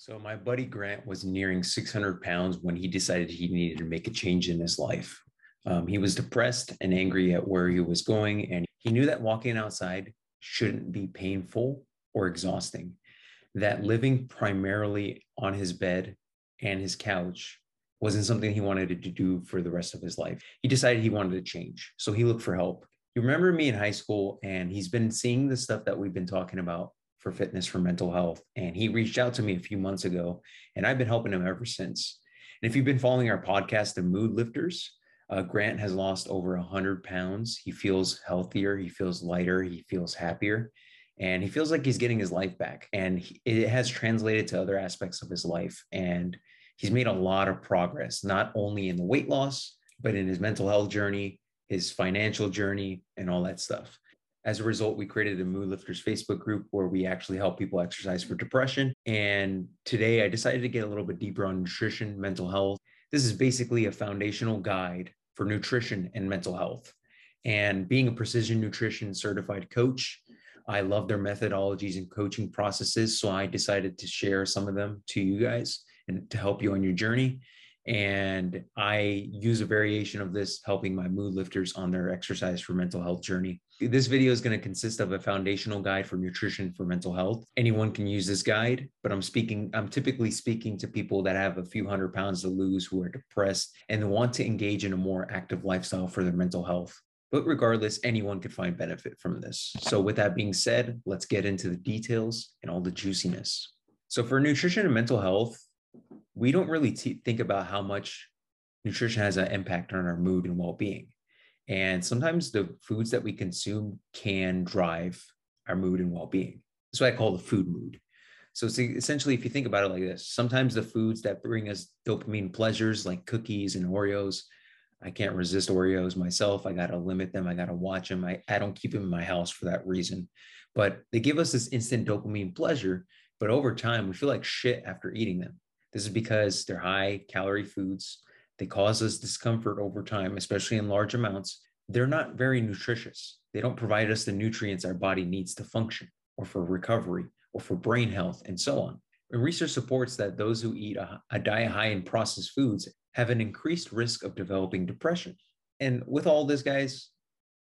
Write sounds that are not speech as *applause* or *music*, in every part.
So, my buddy Grant was nearing 600 pounds when he decided he needed to make a change in his life. Um, he was depressed and angry at where he was going, and he knew that walking outside shouldn't be painful or exhausting, that living primarily on his bed and his couch wasn't something he wanted to do for the rest of his life. He decided he wanted to change. So, he looked for help. You remember me in high school, and he's been seeing the stuff that we've been talking about for fitness for mental health. And he reached out to me a few months ago, and I've been helping him ever since. And if you've been following our podcast, The Mood Lifters, uh, Grant has lost over 100 pounds. He feels healthier, he feels lighter, he feels happier, and he feels like he's getting his life back. And he, it has translated to other aspects of his life. And he's made a lot of progress, not only in the weight loss, but in his mental health journey, his financial journey, and all that stuff. As a result, we created a Mood Lifters Facebook group where we actually help people exercise for depression. And today I decided to get a little bit deeper on nutrition, mental health. This is basically a foundational guide for nutrition and mental health. And being a precision nutrition certified coach, I love their methodologies and coaching processes. So I decided to share some of them to you guys and to help you on your journey. And I use a variation of this helping my mood lifters on their exercise for mental health journey. This video is going to consist of a foundational guide for nutrition for mental health. Anyone can use this guide, but I'm speaking, I'm typically speaking to people that have a few hundred pounds to lose who are depressed and want to engage in a more active lifestyle for their mental health. But regardless, anyone could find benefit from this. So, with that being said, let's get into the details and all the juiciness. So, for nutrition and mental health, we don't really t- think about how much nutrition has an impact on our mood and well-being. And sometimes the foods that we consume can drive our mood and well-being. That's what i call the food mood. So essentially if you think about it like this sometimes the foods that bring us dopamine pleasures like cookies and oreos i can't resist oreos myself. I got to limit them. I got to watch them. I, I don't keep them in my house for that reason. But they give us this instant dopamine pleasure but over time we feel like shit after eating them this is because they're high calorie foods. They cause us discomfort over time, especially in large amounts. They're not very nutritious. They don't provide us the nutrients our body needs to function or for recovery or for brain health and so on. And research supports that those who eat a, a diet high in processed foods have an increased risk of developing depression. And with all this, guys,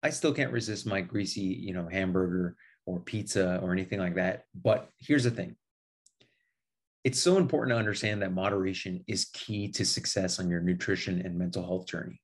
I still can't resist my greasy, you know, hamburger or pizza or anything like that. But here's the thing it's so important to understand that moderation is key to success on your nutrition and mental health journey.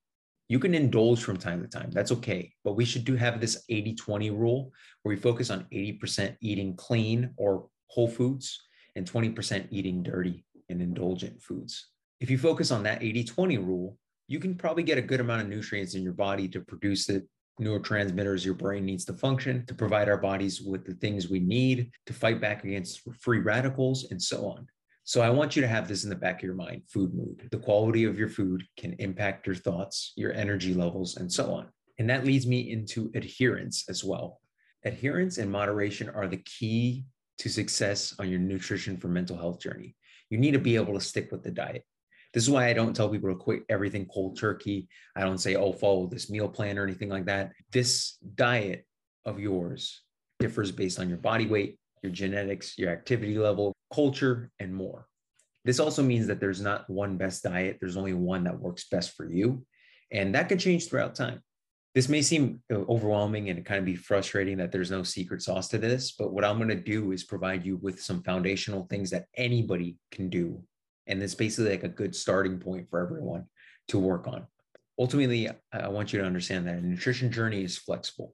You can indulge from time to time, that's okay. But we should do have this 80 20 rule where we focus on 80% eating clean or whole foods and 20% eating dirty and indulgent foods. If you focus on that 80 20 rule, you can probably get a good amount of nutrients in your body to produce the neurotransmitters your brain needs to function, to provide our bodies with the things we need to fight back against free radicals, and so on. So I want you to have this in the back of your mind food mood. The quality of your food can impact your thoughts, your energy levels, and so on. And that leads me into adherence as well. Adherence and moderation are the key to success on your nutrition for mental health journey. You need to be able to stick with the diet. This is why I don't tell people to quit everything cold turkey. I don't say, oh, follow this meal plan or anything like that. This diet of yours differs based on your body weight, your genetics, your activity level, culture, and more. This also means that there's not one best diet, there's only one that works best for you. And that can change throughout time. This may seem uh, overwhelming and kind of be frustrating that there's no secret sauce to this, but what I'm going to do is provide you with some foundational things that anybody can do and it's basically like a good starting point for everyone to work on. Ultimately, I want you to understand that a nutrition journey is flexible.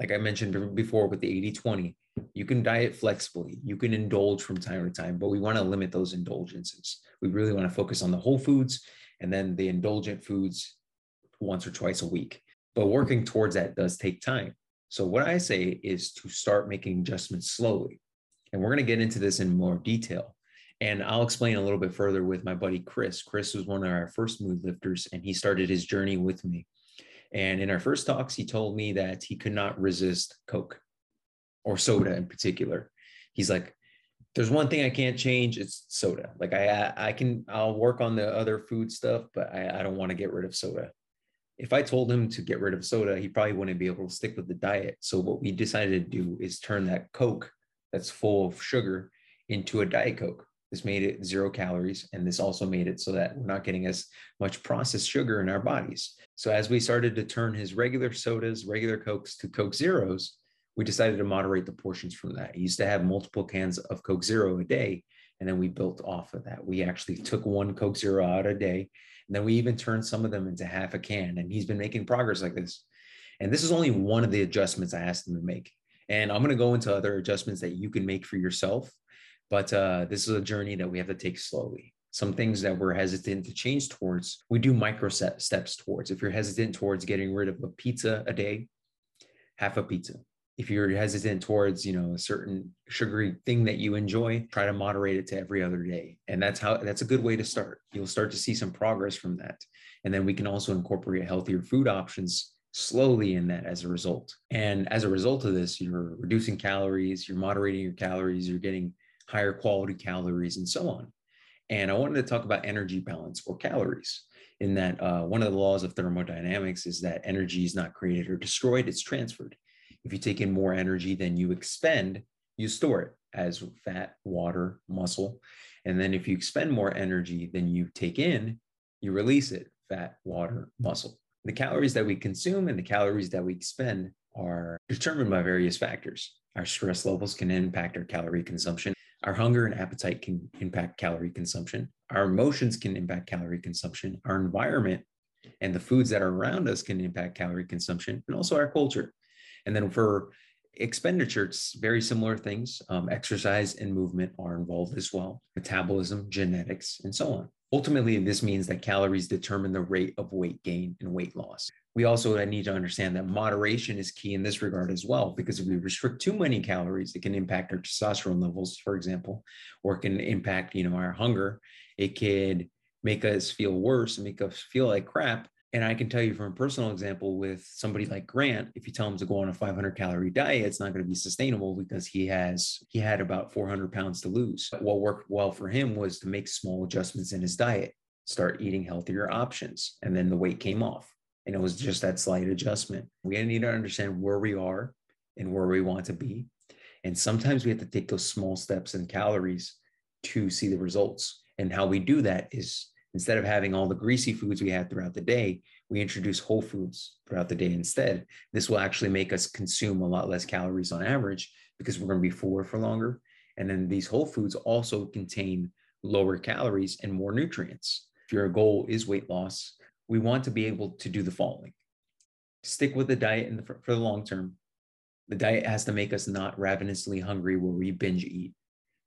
Like I mentioned before with the 80 20, you can diet flexibly, you can indulge from time to time, but we want to limit those indulgences. We really want to focus on the whole foods and then the indulgent foods once or twice a week. But working towards that does take time. So, what I say is to start making adjustments slowly. And we're going to get into this in more detail. And I'll explain a little bit further with my buddy Chris. Chris was one of our first mood lifters, and he started his journey with me. And in our first talks, he told me that he could not resist Coke or soda in particular. He's like, there's one thing I can't change, it's soda. Like I I can I'll work on the other food stuff, but I, I don't want to get rid of soda. If I told him to get rid of soda, he probably wouldn't be able to stick with the diet. So what we decided to do is turn that Coke that's full of sugar into a Diet Coke This made it zero calories. And this also made it so that we're not getting as much processed sugar in our bodies. So as we started to turn his regular sodas, regular Cokes to Coke Zeros, we decided to moderate the portions from that. He used to have multiple cans of Coke Zero a day. And then we built off of that. We actually *laughs* took one Coke Zero out a day. And then we even turned some of them into half a can. And he's been making progress like this. And this is only one of the adjustments I asked him to make. And I'm going to go into other adjustments that you can make for yourself. But uh, this is a journey that we have to take slowly. Some things that we're hesitant to change towards, we do micro steps towards. If you're hesitant towards getting rid of a pizza a day, half a pizza. If you're hesitant towards, you know, a certain sugary thing that you enjoy, try to moderate it to every other day. And that's how that's a good way to start. You'll start to see some progress from that. And then we can also incorporate healthier food options slowly in that as a result. And as a result of this, you're reducing calories, you're moderating your calories, you're getting higher quality calories, and so on. And I wanted to talk about energy balance or calories. In that, uh, one of the laws of thermodynamics is that energy is not created or destroyed, it's transferred. If you take in more energy than you expend, you store it as fat, water, muscle. And then if you expend more energy than you take in, you release it fat, water, muscle. The calories that we consume and the calories that we expend are determined by various factors. Our stress levels can impact our calorie consumption. Our hunger and appetite can impact calorie consumption. Our emotions can impact calorie consumption. Our environment and the foods that are around us can impact calorie consumption, and also our culture. And then for expenditure, it's very similar things. Um, exercise and movement are involved as well, metabolism, genetics, and so on. Ultimately, this means that calories determine the rate of weight gain and weight loss. We also need to understand that moderation is key in this regard as well, because if we restrict too many calories, it can impact our testosterone levels, for example, or it can impact, you know, our hunger. It could make us feel worse and make us feel like crap and I can tell you from a personal example with somebody like Grant, if you tell him to go on a 500 calorie diet, it's not going to be sustainable because he has he had about 400 pounds to lose. What worked well for him was to make small adjustments in his diet, start eating healthier options, and then the weight came off. And it was just that slight adjustment. We need to understand where we are and where we want to be. And sometimes we have to take those small steps in calories to see the results. And how we do that is Instead of having all the greasy foods we had throughout the day, we introduce whole foods throughout the day instead. This will actually make us consume a lot less calories on average because we're going to be fuller for longer. And then these whole foods also contain lower calories and more nutrients. If your goal is weight loss, we want to be able to do the following stick with the diet the, for the long term. The diet has to make us not ravenously hungry where we binge eat.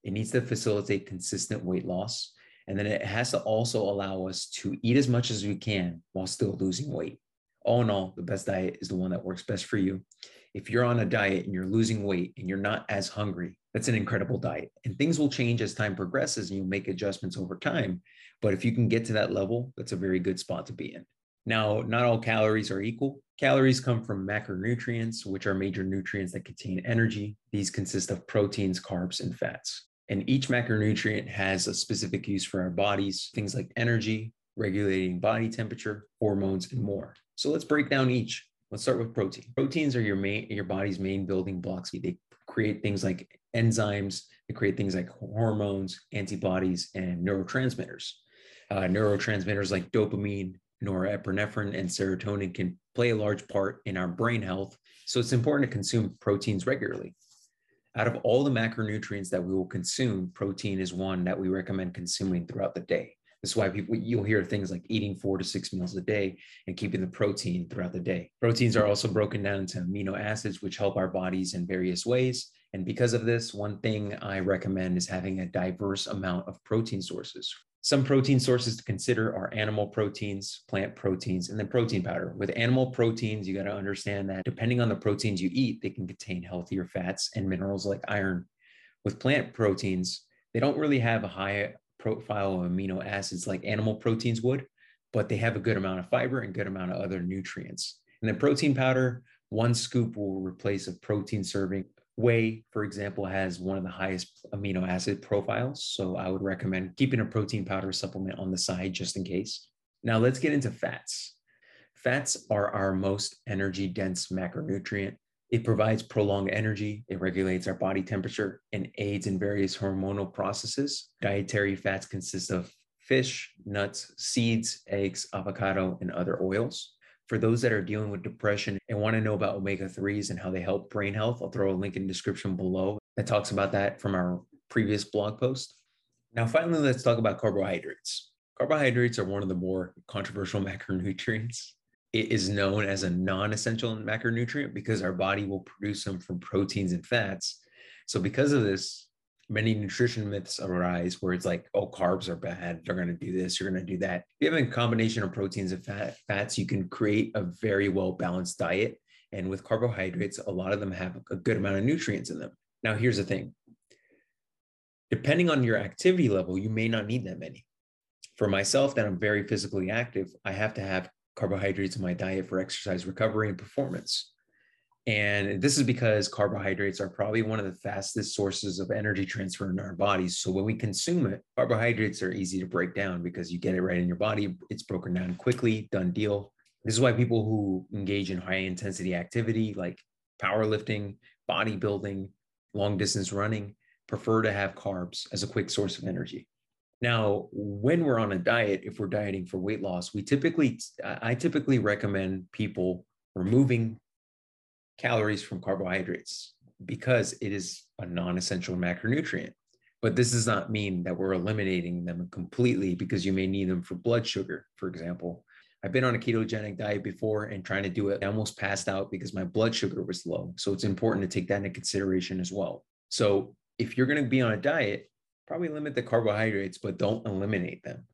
It needs to facilitate consistent weight loss and then it has to also allow us to eat as much as we can while still losing weight. All in all, the best diet is the one that works best for you. If you're on a diet and you're losing weight and you're not as hungry, that's an incredible diet. And things will change as time progresses and you'll make adjustments over time. But if you can get to that level, that's a very good spot to be in. Now, not all calories are equal. Calories come from macronutrients, which are major nutrients that contain energy. These consist of proteins, carbs, and fats. And each macronutrient has a specific use for our bodies, things like energy, regulating body temperature, hormones, and more. So let's break down each. Let's start with protein. Proteins are your main your body's main building blocks. They create things like enzymes, they create things like hormones, antibodies, and neurotransmitters. Uh, neurotransmitters like dopamine, norepinephrine, and serotonin can play a large part in our brain health. So it's important to consume proteins regularly out of all the macronutrients that we will consume, protein is one that we recommend consuming throughout the day. This is why people you'll hear things like eating four to six meals a day and keeping the protein throughout the day. Proteins are also broken down into amino acids, which help our bodies in various ways. And because of this, one thing I recommend is having a diverse amount of protein sources. Some protein sources to consider are animal proteins, plant proteins, and then protein powder. With animal proteins, you got to understand that depending on the proteins you eat, they can contain healthier fats and minerals like iron. With plant proteins, they don't really have a high profile of amino acids like animal proteins would, but they have a good amount of fiber and good amount of other nutrients. And then protein powder, one scoop will replace a protein serving Whey, for example, has one of the highest amino acid profiles. So I would recommend keeping a protein powder supplement on the side just in case. Now let's get into fats. Fats are our most energy dense macronutrient. It provides prolonged energy, it regulates our body temperature, and aids in various hormonal processes. Dietary fats consist of fish, nuts, seeds, eggs, avocado, and other oils. For those that are dealing with depression and want to know about omega 3s and how they help brain health, I'll throw a link in the description below that talks about that from our previous blog post. Now, finally, let's talk about carbohydrates. Carbohydrates are one of the more controversial *laughs* macronutrients. It is known as a non essential macronutrient because our body will produce them from proteins and fats. So, because of this, many nutrition myths arise where it's like, oh, carbs are bad. They're going to do this. You're going to do that. If you have a combination of proteins and fat, fats, you can create a very well balanced diet. And with carbohydrates, a lot of them have a good amount of nutrients in them. Now, here's the thing depending on your activity level, you may not need that many. For myself, that I'm very physically active, I have to have carbohydrates in my diet for exercise recovery and performance. And this is because carbohydrates are probably one of the fastest sources of energy transfer in our bodies. So when we consume it, carbohydrates are easy to break down because you get it right in your body. It's broken down quickly, done deal. This is why people who engage in high intensity activity like powerlifting, bodybuilding, long distance running, prefer to have carbs as a quick source of energy. Now, when we're on a diet, if we're dieting for weight loss, we typically, I typically recommend people removing calories from carbohydrates because it is a non essential macronutrient. But this does not mean that we're eliminating them completely because you may need them for blood sugar, for example. I've been on a ketogenic diet before and trying to do it. I almost passed out because my blood sugar was low. So it's important to take that into consideration as well. So if you're going to be on a diet, probably limit the carbohydrates, but don't eliminate them.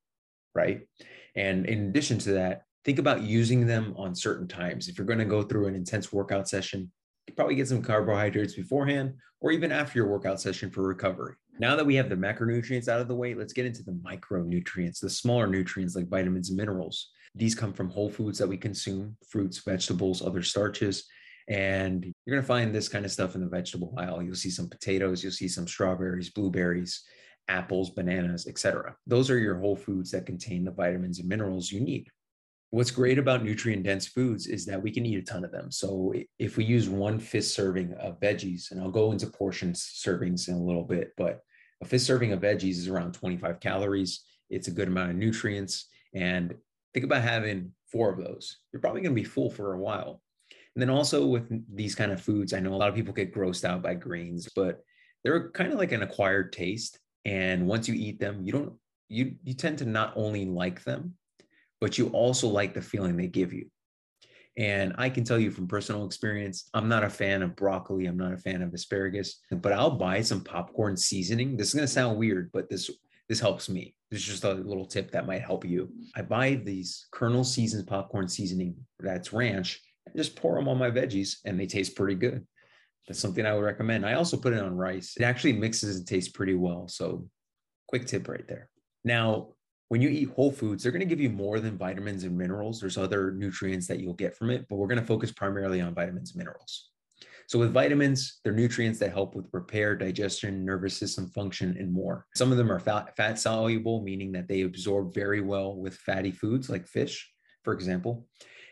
Right. And in addition to that, think about using them on certain times. If you're going to go through an intense workout session, you probably get some carbohydrates beforehand or even after your workout session for recovery. Now that we have the macronutrients out of the way, let's get into the micronutrients, the smaller nutrients like vitamins and minerals. These come from whole foods that we consume, fruits, vegetables, other starches. And you're going to find this kind of stuff in the vegetable aisle. You'll see some potatoes, you'll see some strawberries, blueberries, apples, bananas, etc. Those are your whole foods that contain the vitamins and minerals you need. What's great about nutrient dense foods is that we can eat a ton of them. So if we use one fist serving of veggies, and I'll go into portion servings in a little bit, but a fist serving of veggies is around 25 calories. It's a good amount of nutrients. And think about having four of those. You're probably going to be full for a while. And then also with these kind of foods, I know a lot of people get grossed out by greens, but they're kind of like an acquired taste. And once you eat them, you don't you you tend to not only like them, but you also like the feeling they give you. And I can tell you from personal experience, I'm not a fan of broccoli. I'm not a fan of asparagus, but I'll buy some popcorn seasoning. This is going to sound weird, but this this helps me. This is just a little tip that might help you. I buy these Kernel Season's popcorn seasoning that's ranch, just pour them on my veggies and they taste pretty good. That's something I would recommend. I also put it on rice. It actually mixes and tastes pretty well. So, quick tip right there. Now, when you eat whole foods, they're going to give you more than vitamins and minerals. There's other nutrients that you'll get from it, but we're going to focus primarily on vitamins and minerals. So, with vitamins, they're nutrients that help with repair, digestion, nervous system function, and more. Some of them are fat, fat soluble, meaning that they absorb very well with fatty foods like fish, for example.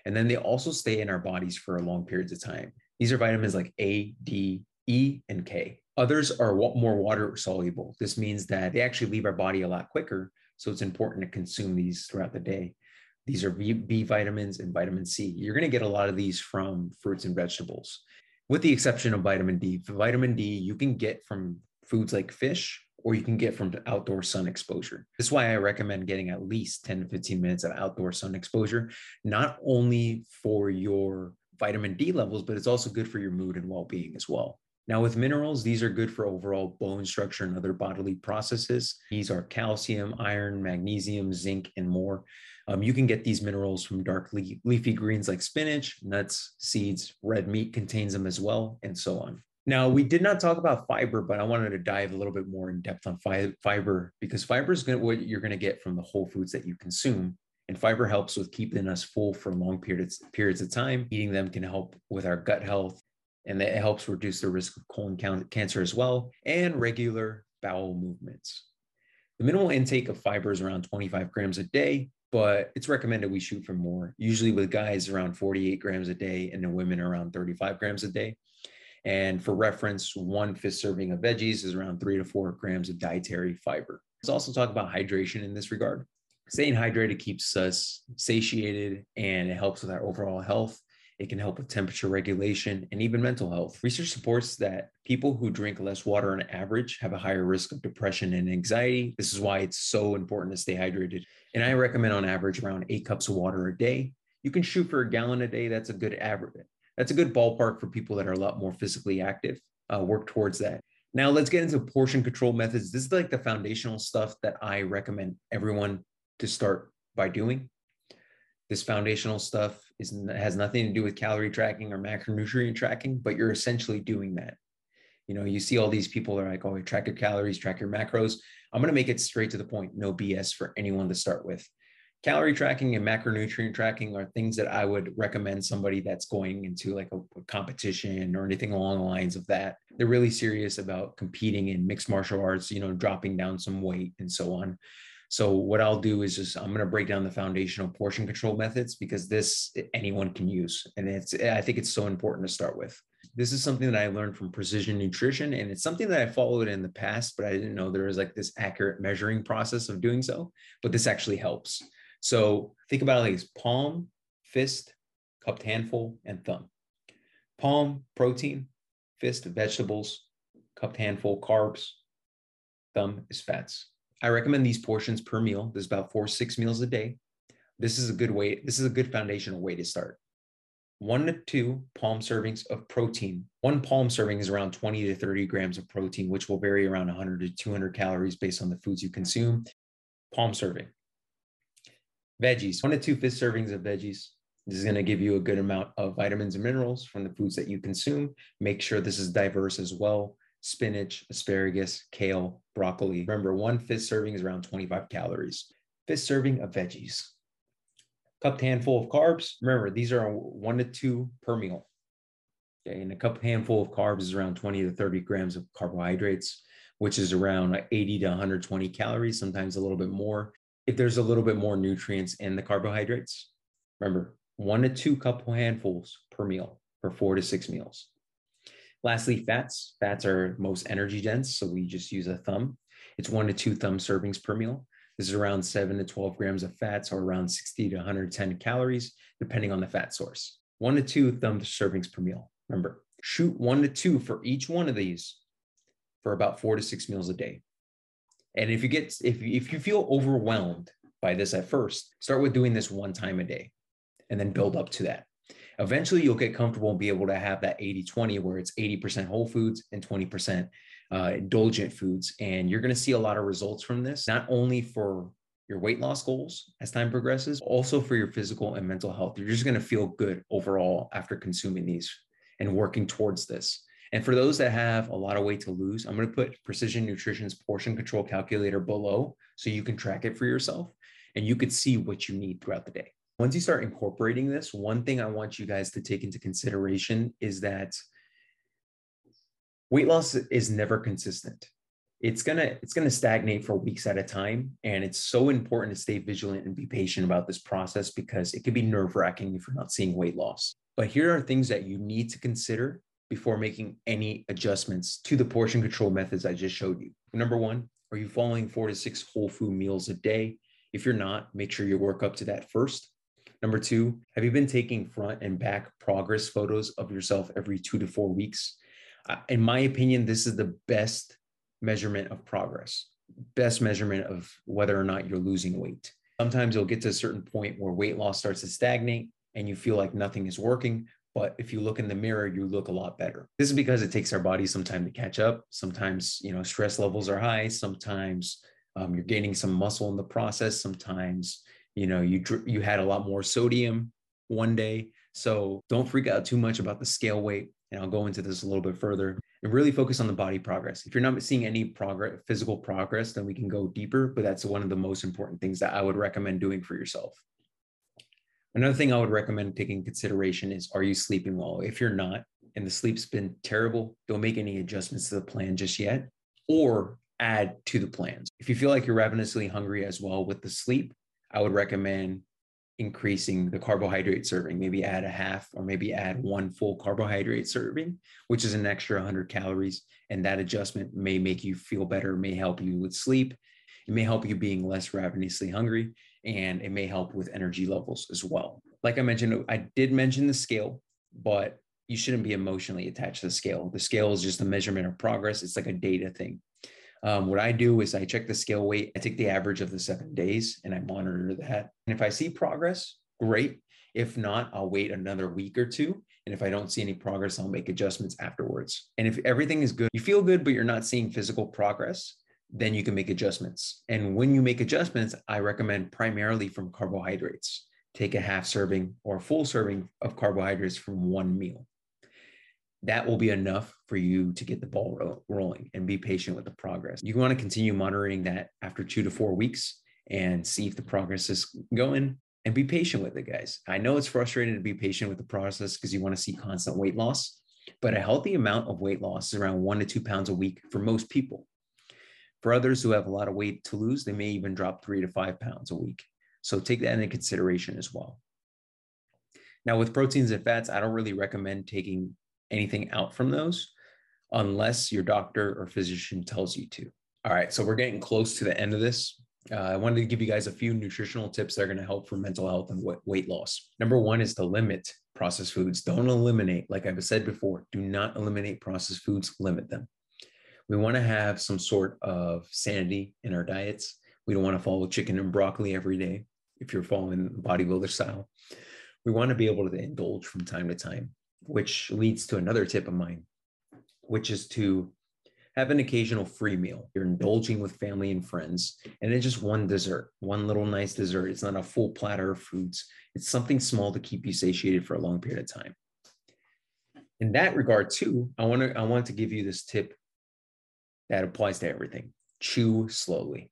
And then they also stay in our bodies for long periods of time. These are vitamins like A, D, E, and K. Others are more water soluble. This means that they actually leave our body a lot quicker. So it's important to consume these throughout the day. These are B, vitamins and vitamin C. You're going to get a lot of these from fruits and vegetables, with the exception of vitamin D. Vitamin D you can get from foods like fish, or you can get from outdoor sun exposure. This is why I recommend getting at least 10 to 15 minutes of outdoor sun exposure, not only for your vitamin D levels, but it's also good for your mood and well being as well. Now, with minerals, these are good for overall bone structure and other bodily processes. These are calcium, iron, magnesium, zinc, and more. Um, you can get these minerals from dark le- leafy greens like spinach, nuts, seeds, red meat contains them as well, and so on. Now, we did not talk about fiber, but I wanted to dive a little bit more in depth on fi- fiber because fiber is gonna, what you're going to get from the whole foods that you consume. And fiber helps with keeping us full for long periods, periods of time. Eating them can help with our gut health, and it helps reduce the risk of colon cancer as well, and regular bowel movements. The minimal intake of fiber is around 25 grams a day, but it's recommended we shoot for more. Usually with guys around 48 grams a day and the women around 35 grams a day. And for reference, one fifth serving of veggies is around three to four grams of dietary fiber. Let's also talk about hydration in this regard. Staying hydrated keeps us satiated and it helps with our overall health. It can help with temperature regulation and even mental health. Research supports that people who drink less water on average have a higher risk of depression and anxiety. This is why it's so important to stay hydrated. And I recommend on average around eight cups of water a day. You can shoot for a gallon a day. That's a good average. That's a good ballpark for people that are a lot more physically active. Uh, work towards that. Now let's get into portion control methods. This is like the foundational stuff that I recommend everyone to start by doing. This foundational stuff is has nothing to do with calorie tracking or macronutrient tracking, but you're essentially doing that. You know, you see all these people are like, "Oh, track your calories, track your macros." I'm going to make it straight to the point, no BS for anyone to start with. Calorie tracking and macronutrient tracking are things that I would recommend somebody that's going into like a, a competition or anything along the lines of that. They're really serious about competing in mixed martial arts, you know, dropping down some weight and so on. So what I'll do is just I'm going to break down the foundational portion control methods because this anyone can use and it's I think it's so important to start with. This is something that I learned from precision nutrition and it's something that I followed in the past but I didn't know there was like this accurate measuring process of doing so, but this actually helps. So think about it like this, palm, fist, cupped handful and thumb. Palm protein, fist vegetables, cupped handful carbs, thumb is fats. I recommend these portions per meal. There's about four, six meals a day. This is a good way. This is a good foundational way to start. One to two palm servings of protein. One palm serving is around 20 to 30 grams of protein, which will vary around 100 to 200 calories based on the foods you consume. Palm serving. Veggies. One to two fist servings of veggies. This is going to give you a good amount of vitamins and minerals from the foods that you consume. Make sure this is diverse as well spinach, asparagus, kale, broccoli. Remember, one fist serving is around 25 calories. Fist serving of veggies. Cupped handful of carbs. Remember, these are one to two per meal. Okay, and a cup handful of carbs is around 20 to 30 grams of carbohydrates, which is around 80 to 120 calories, sometimes a little bit more. If there's a little bit more nutrients in the carbohydrates, remember, one to two cup handfuls per meal for four to six meals. Lastly, fats. Fats are most energy dense, so we just use a thumb. It's one to two thumb servings per meal. This is around seven to 12 grams of fats or around 60 to 110 calories, depending on the fat source. One to two thumb servings per meal. Remember, shoot one to two for each one of these for about four to six meals a day. And if you get, if, if you feel overwhelmed by this at first, start with doing this one time a day and then build up to that. Eventually, you'll get comfortable and be able to have that 80 20 where it's 80% whole foods and 20% uh, indulgent foods. And you're going to see a lot of results from this, not only for your weight loss goals as time progresses, also for your physical and mental health. You're just going to feel good overall after consuming these and working towards this. And for those that have a lot of weight to lose, I'm going to put Precision Nutrition's portion control calculator below so you can track it for yourself and you could see what you need throughout the day once you start incorporating this, one thing I want you guys to take into consideration is that weight loss is never consistent. It's gonna it's gonna stagnate for weeks at a time, and it's so important to stay vigilant and be patient about this process because it can be nerve wracking if you're not seeing weight loss. But here are things that you need to consider before making any adjustments to the portion control methods I just showed you. Number one, are you following four to six whole food meals a day? If you're not, make sure you work up to that first. Number two, have you been taking front and back progress photos of yourself every two to four weeks? In my opinion, this is the best measurement of progress, best measurement of whether or not you're losing weight. Sometimes you'll get to a certain point where weight loss starts to stagnate and you feel like nothing is working. But if you look in the mirror, you look a lot better. This is because it takes our body some time to catch up. Sometimes, you know, stress levels are high. Sometimes um, you're gaining some muscle in the process. Sometimes you know you you had a lot more sodium one day. So don't freak out too much about the scale weight and i'll go into this a little bit further and really focus on the body progress. If you're not seeing any progress physical progress then we can go deeper but that's one of the most important things that i would recommend doing for yourself. Another thing i would recommend taking consideration is are you sleeping well? If you're not and the sleep's been terrible don't make any adjustments to the plan just yet or add to the plans. If you feel like you're ravenously hungry as well with the sleep I would recommend increasing the carbohydrate serving, maybe add a half or maybe add one full carbohydrate serving, which is an extra 100 calories. And that adjustment may make you feel better, may help you with sleep. It may help you being less ravenously hungry, and it may help with energy levels as well. Like I mentioned, I did mention the scale, but you shouldn't be emotionally attached to the scale. The scale is just a measurement of progress. It's like a data thing. Um, what I do is I check the scale weight, I take the average of the seven days and I monitor that. And if I see progress, great. If not, I'll wait another week or two. And if I don't see any progress, I'll make adjustments afterwards. And if everything is good, you feel good, but you're not seeing physical progress, then you can make adjustments. And when you make adjustments, I recommend primarily from carbohydrates. Take a half serving or full serving of carbohydrates from one meal that will be enough for you to get the ball ro- rolling and be patient with the progress. You want to continue monitoring that after two to four weeks and see if the progress is going and be patient with it, guys. I know it's frustrating to be patient with the process because you want to see constant weight loss, but a healthy amount of weight loss is around one to two pounds a week for most people. For others who have a lot of weight to lose, they may even drop three to five pounds a week. So take that into consideration as well. Now, with proteins and fats, I don't really recommend taking anything out from those unless your doctor or physician tells you to. All right, so we're getting close to the end of this. Uh, I wanted to give you guys a few nutritional tips that are going to help for mental health and weight loss. Number one is to limit processed foods. Don't eliminate, like I've said before, do not eliminate processed foods, limit them. We want to have some sort of sanity in our diets. We don't want to follow chicken and broccoli every day if you're following bodybuilder style. We want to be able to indulge from time to time which leads to another tip of mine, which is to have an occasional free meal. You're indulging with family and friends, and it's just one dessert, one little nice dessert. It's not a full platter of foods. It's something small to keep you satiated for a long period of time. In that regard, too, I want to I want to give you this tip that applies to everything. Chew slowly.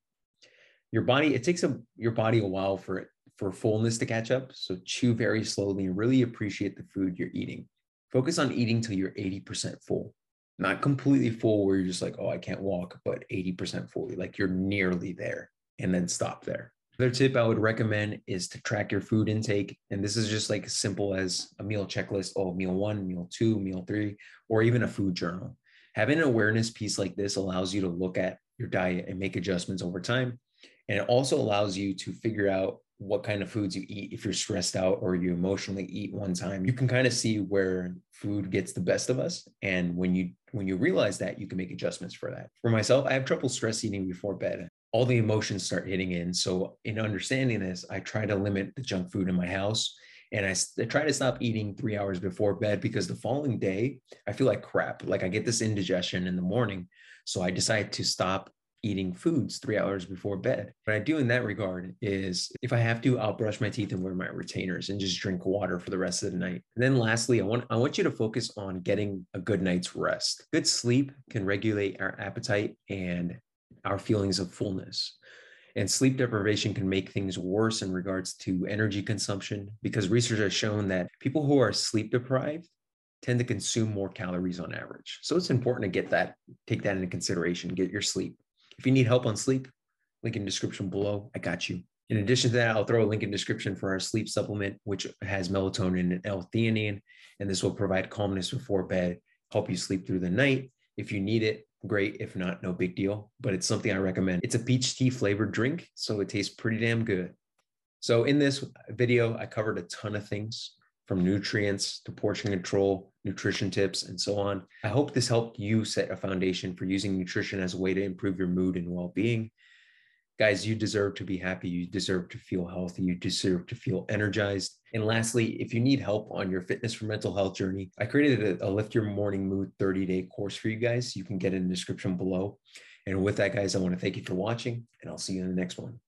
Your body, it takes a your body a while for it for fullness to catch up. So chew very slowly and really appreciate the food you're eating. Focus on eating till you're 80% full, not completely full where you're just like, oh, I can't walk, but 80% fully, like you're nearly there, and then stop there. Another tip I would recommend is to track your food intake. And this is just like simple as a meal checklist oh, meal one, meal two, meal three, or even a food journal. Having an awareness piece like this allows you to look at your diet and make adjustments over time. And it also allows you to figure out what kind of foods you eat if you're stressed out or you emotionally eat one time you can kind of see where food gets the best of us. And when you when you realize that you can make adjustments for that. For myself i have trouble stress eating before bed. All the emotions start hitting in. So in understanding this i try to limit the junk food in my house. And I, I, try to stop eating three hours before bed because the following day I feel like crap. Like I get this indigestion in the morning. So I decide to stop eating foods three hours before bed. What I do in that regard is if I have to, I'll brush my teeth and wear my retainers and just drink water for the rest of the night. And then lastly, I want I want you to focus on getting a good night's rest. Good sleep can regulate our appetite and our feelings of fullness. And sleep deprivation can make things worse in regards to energy consumption because research has shown that people who are sleep deprived tend to consume more calories on average. So it's important to get that, take that into consideration, get your sleep. If you need help on sleep, link in description below. I got you. In addition to that, I'll throw a link in description for our sleep supplement, which has melatonin and L-theanine, and this will provide calmness before bed, help you sleep through the night. If you need it, great. If not, no big deal. But it's something I recommend. It's a peach tea flavored drink, so it tastes pretty damn good. So in this video, I covered a ton of things from nutrients to portion control, nutrition tips, and so on. I hope this helped you set a foundation for using nutrition as a way to improve your mood and well being. Guys, you deserve to be happy. You deserve to feel healthy. You deserve to feel energized. And lastly, if you need help on your fitness for mental health journey, I created a, a Lift Your Morning Mood 30 day course for you guys. You can get in the description below. And with that, guys, I want to thank you for watching, and I'll see you in the next one.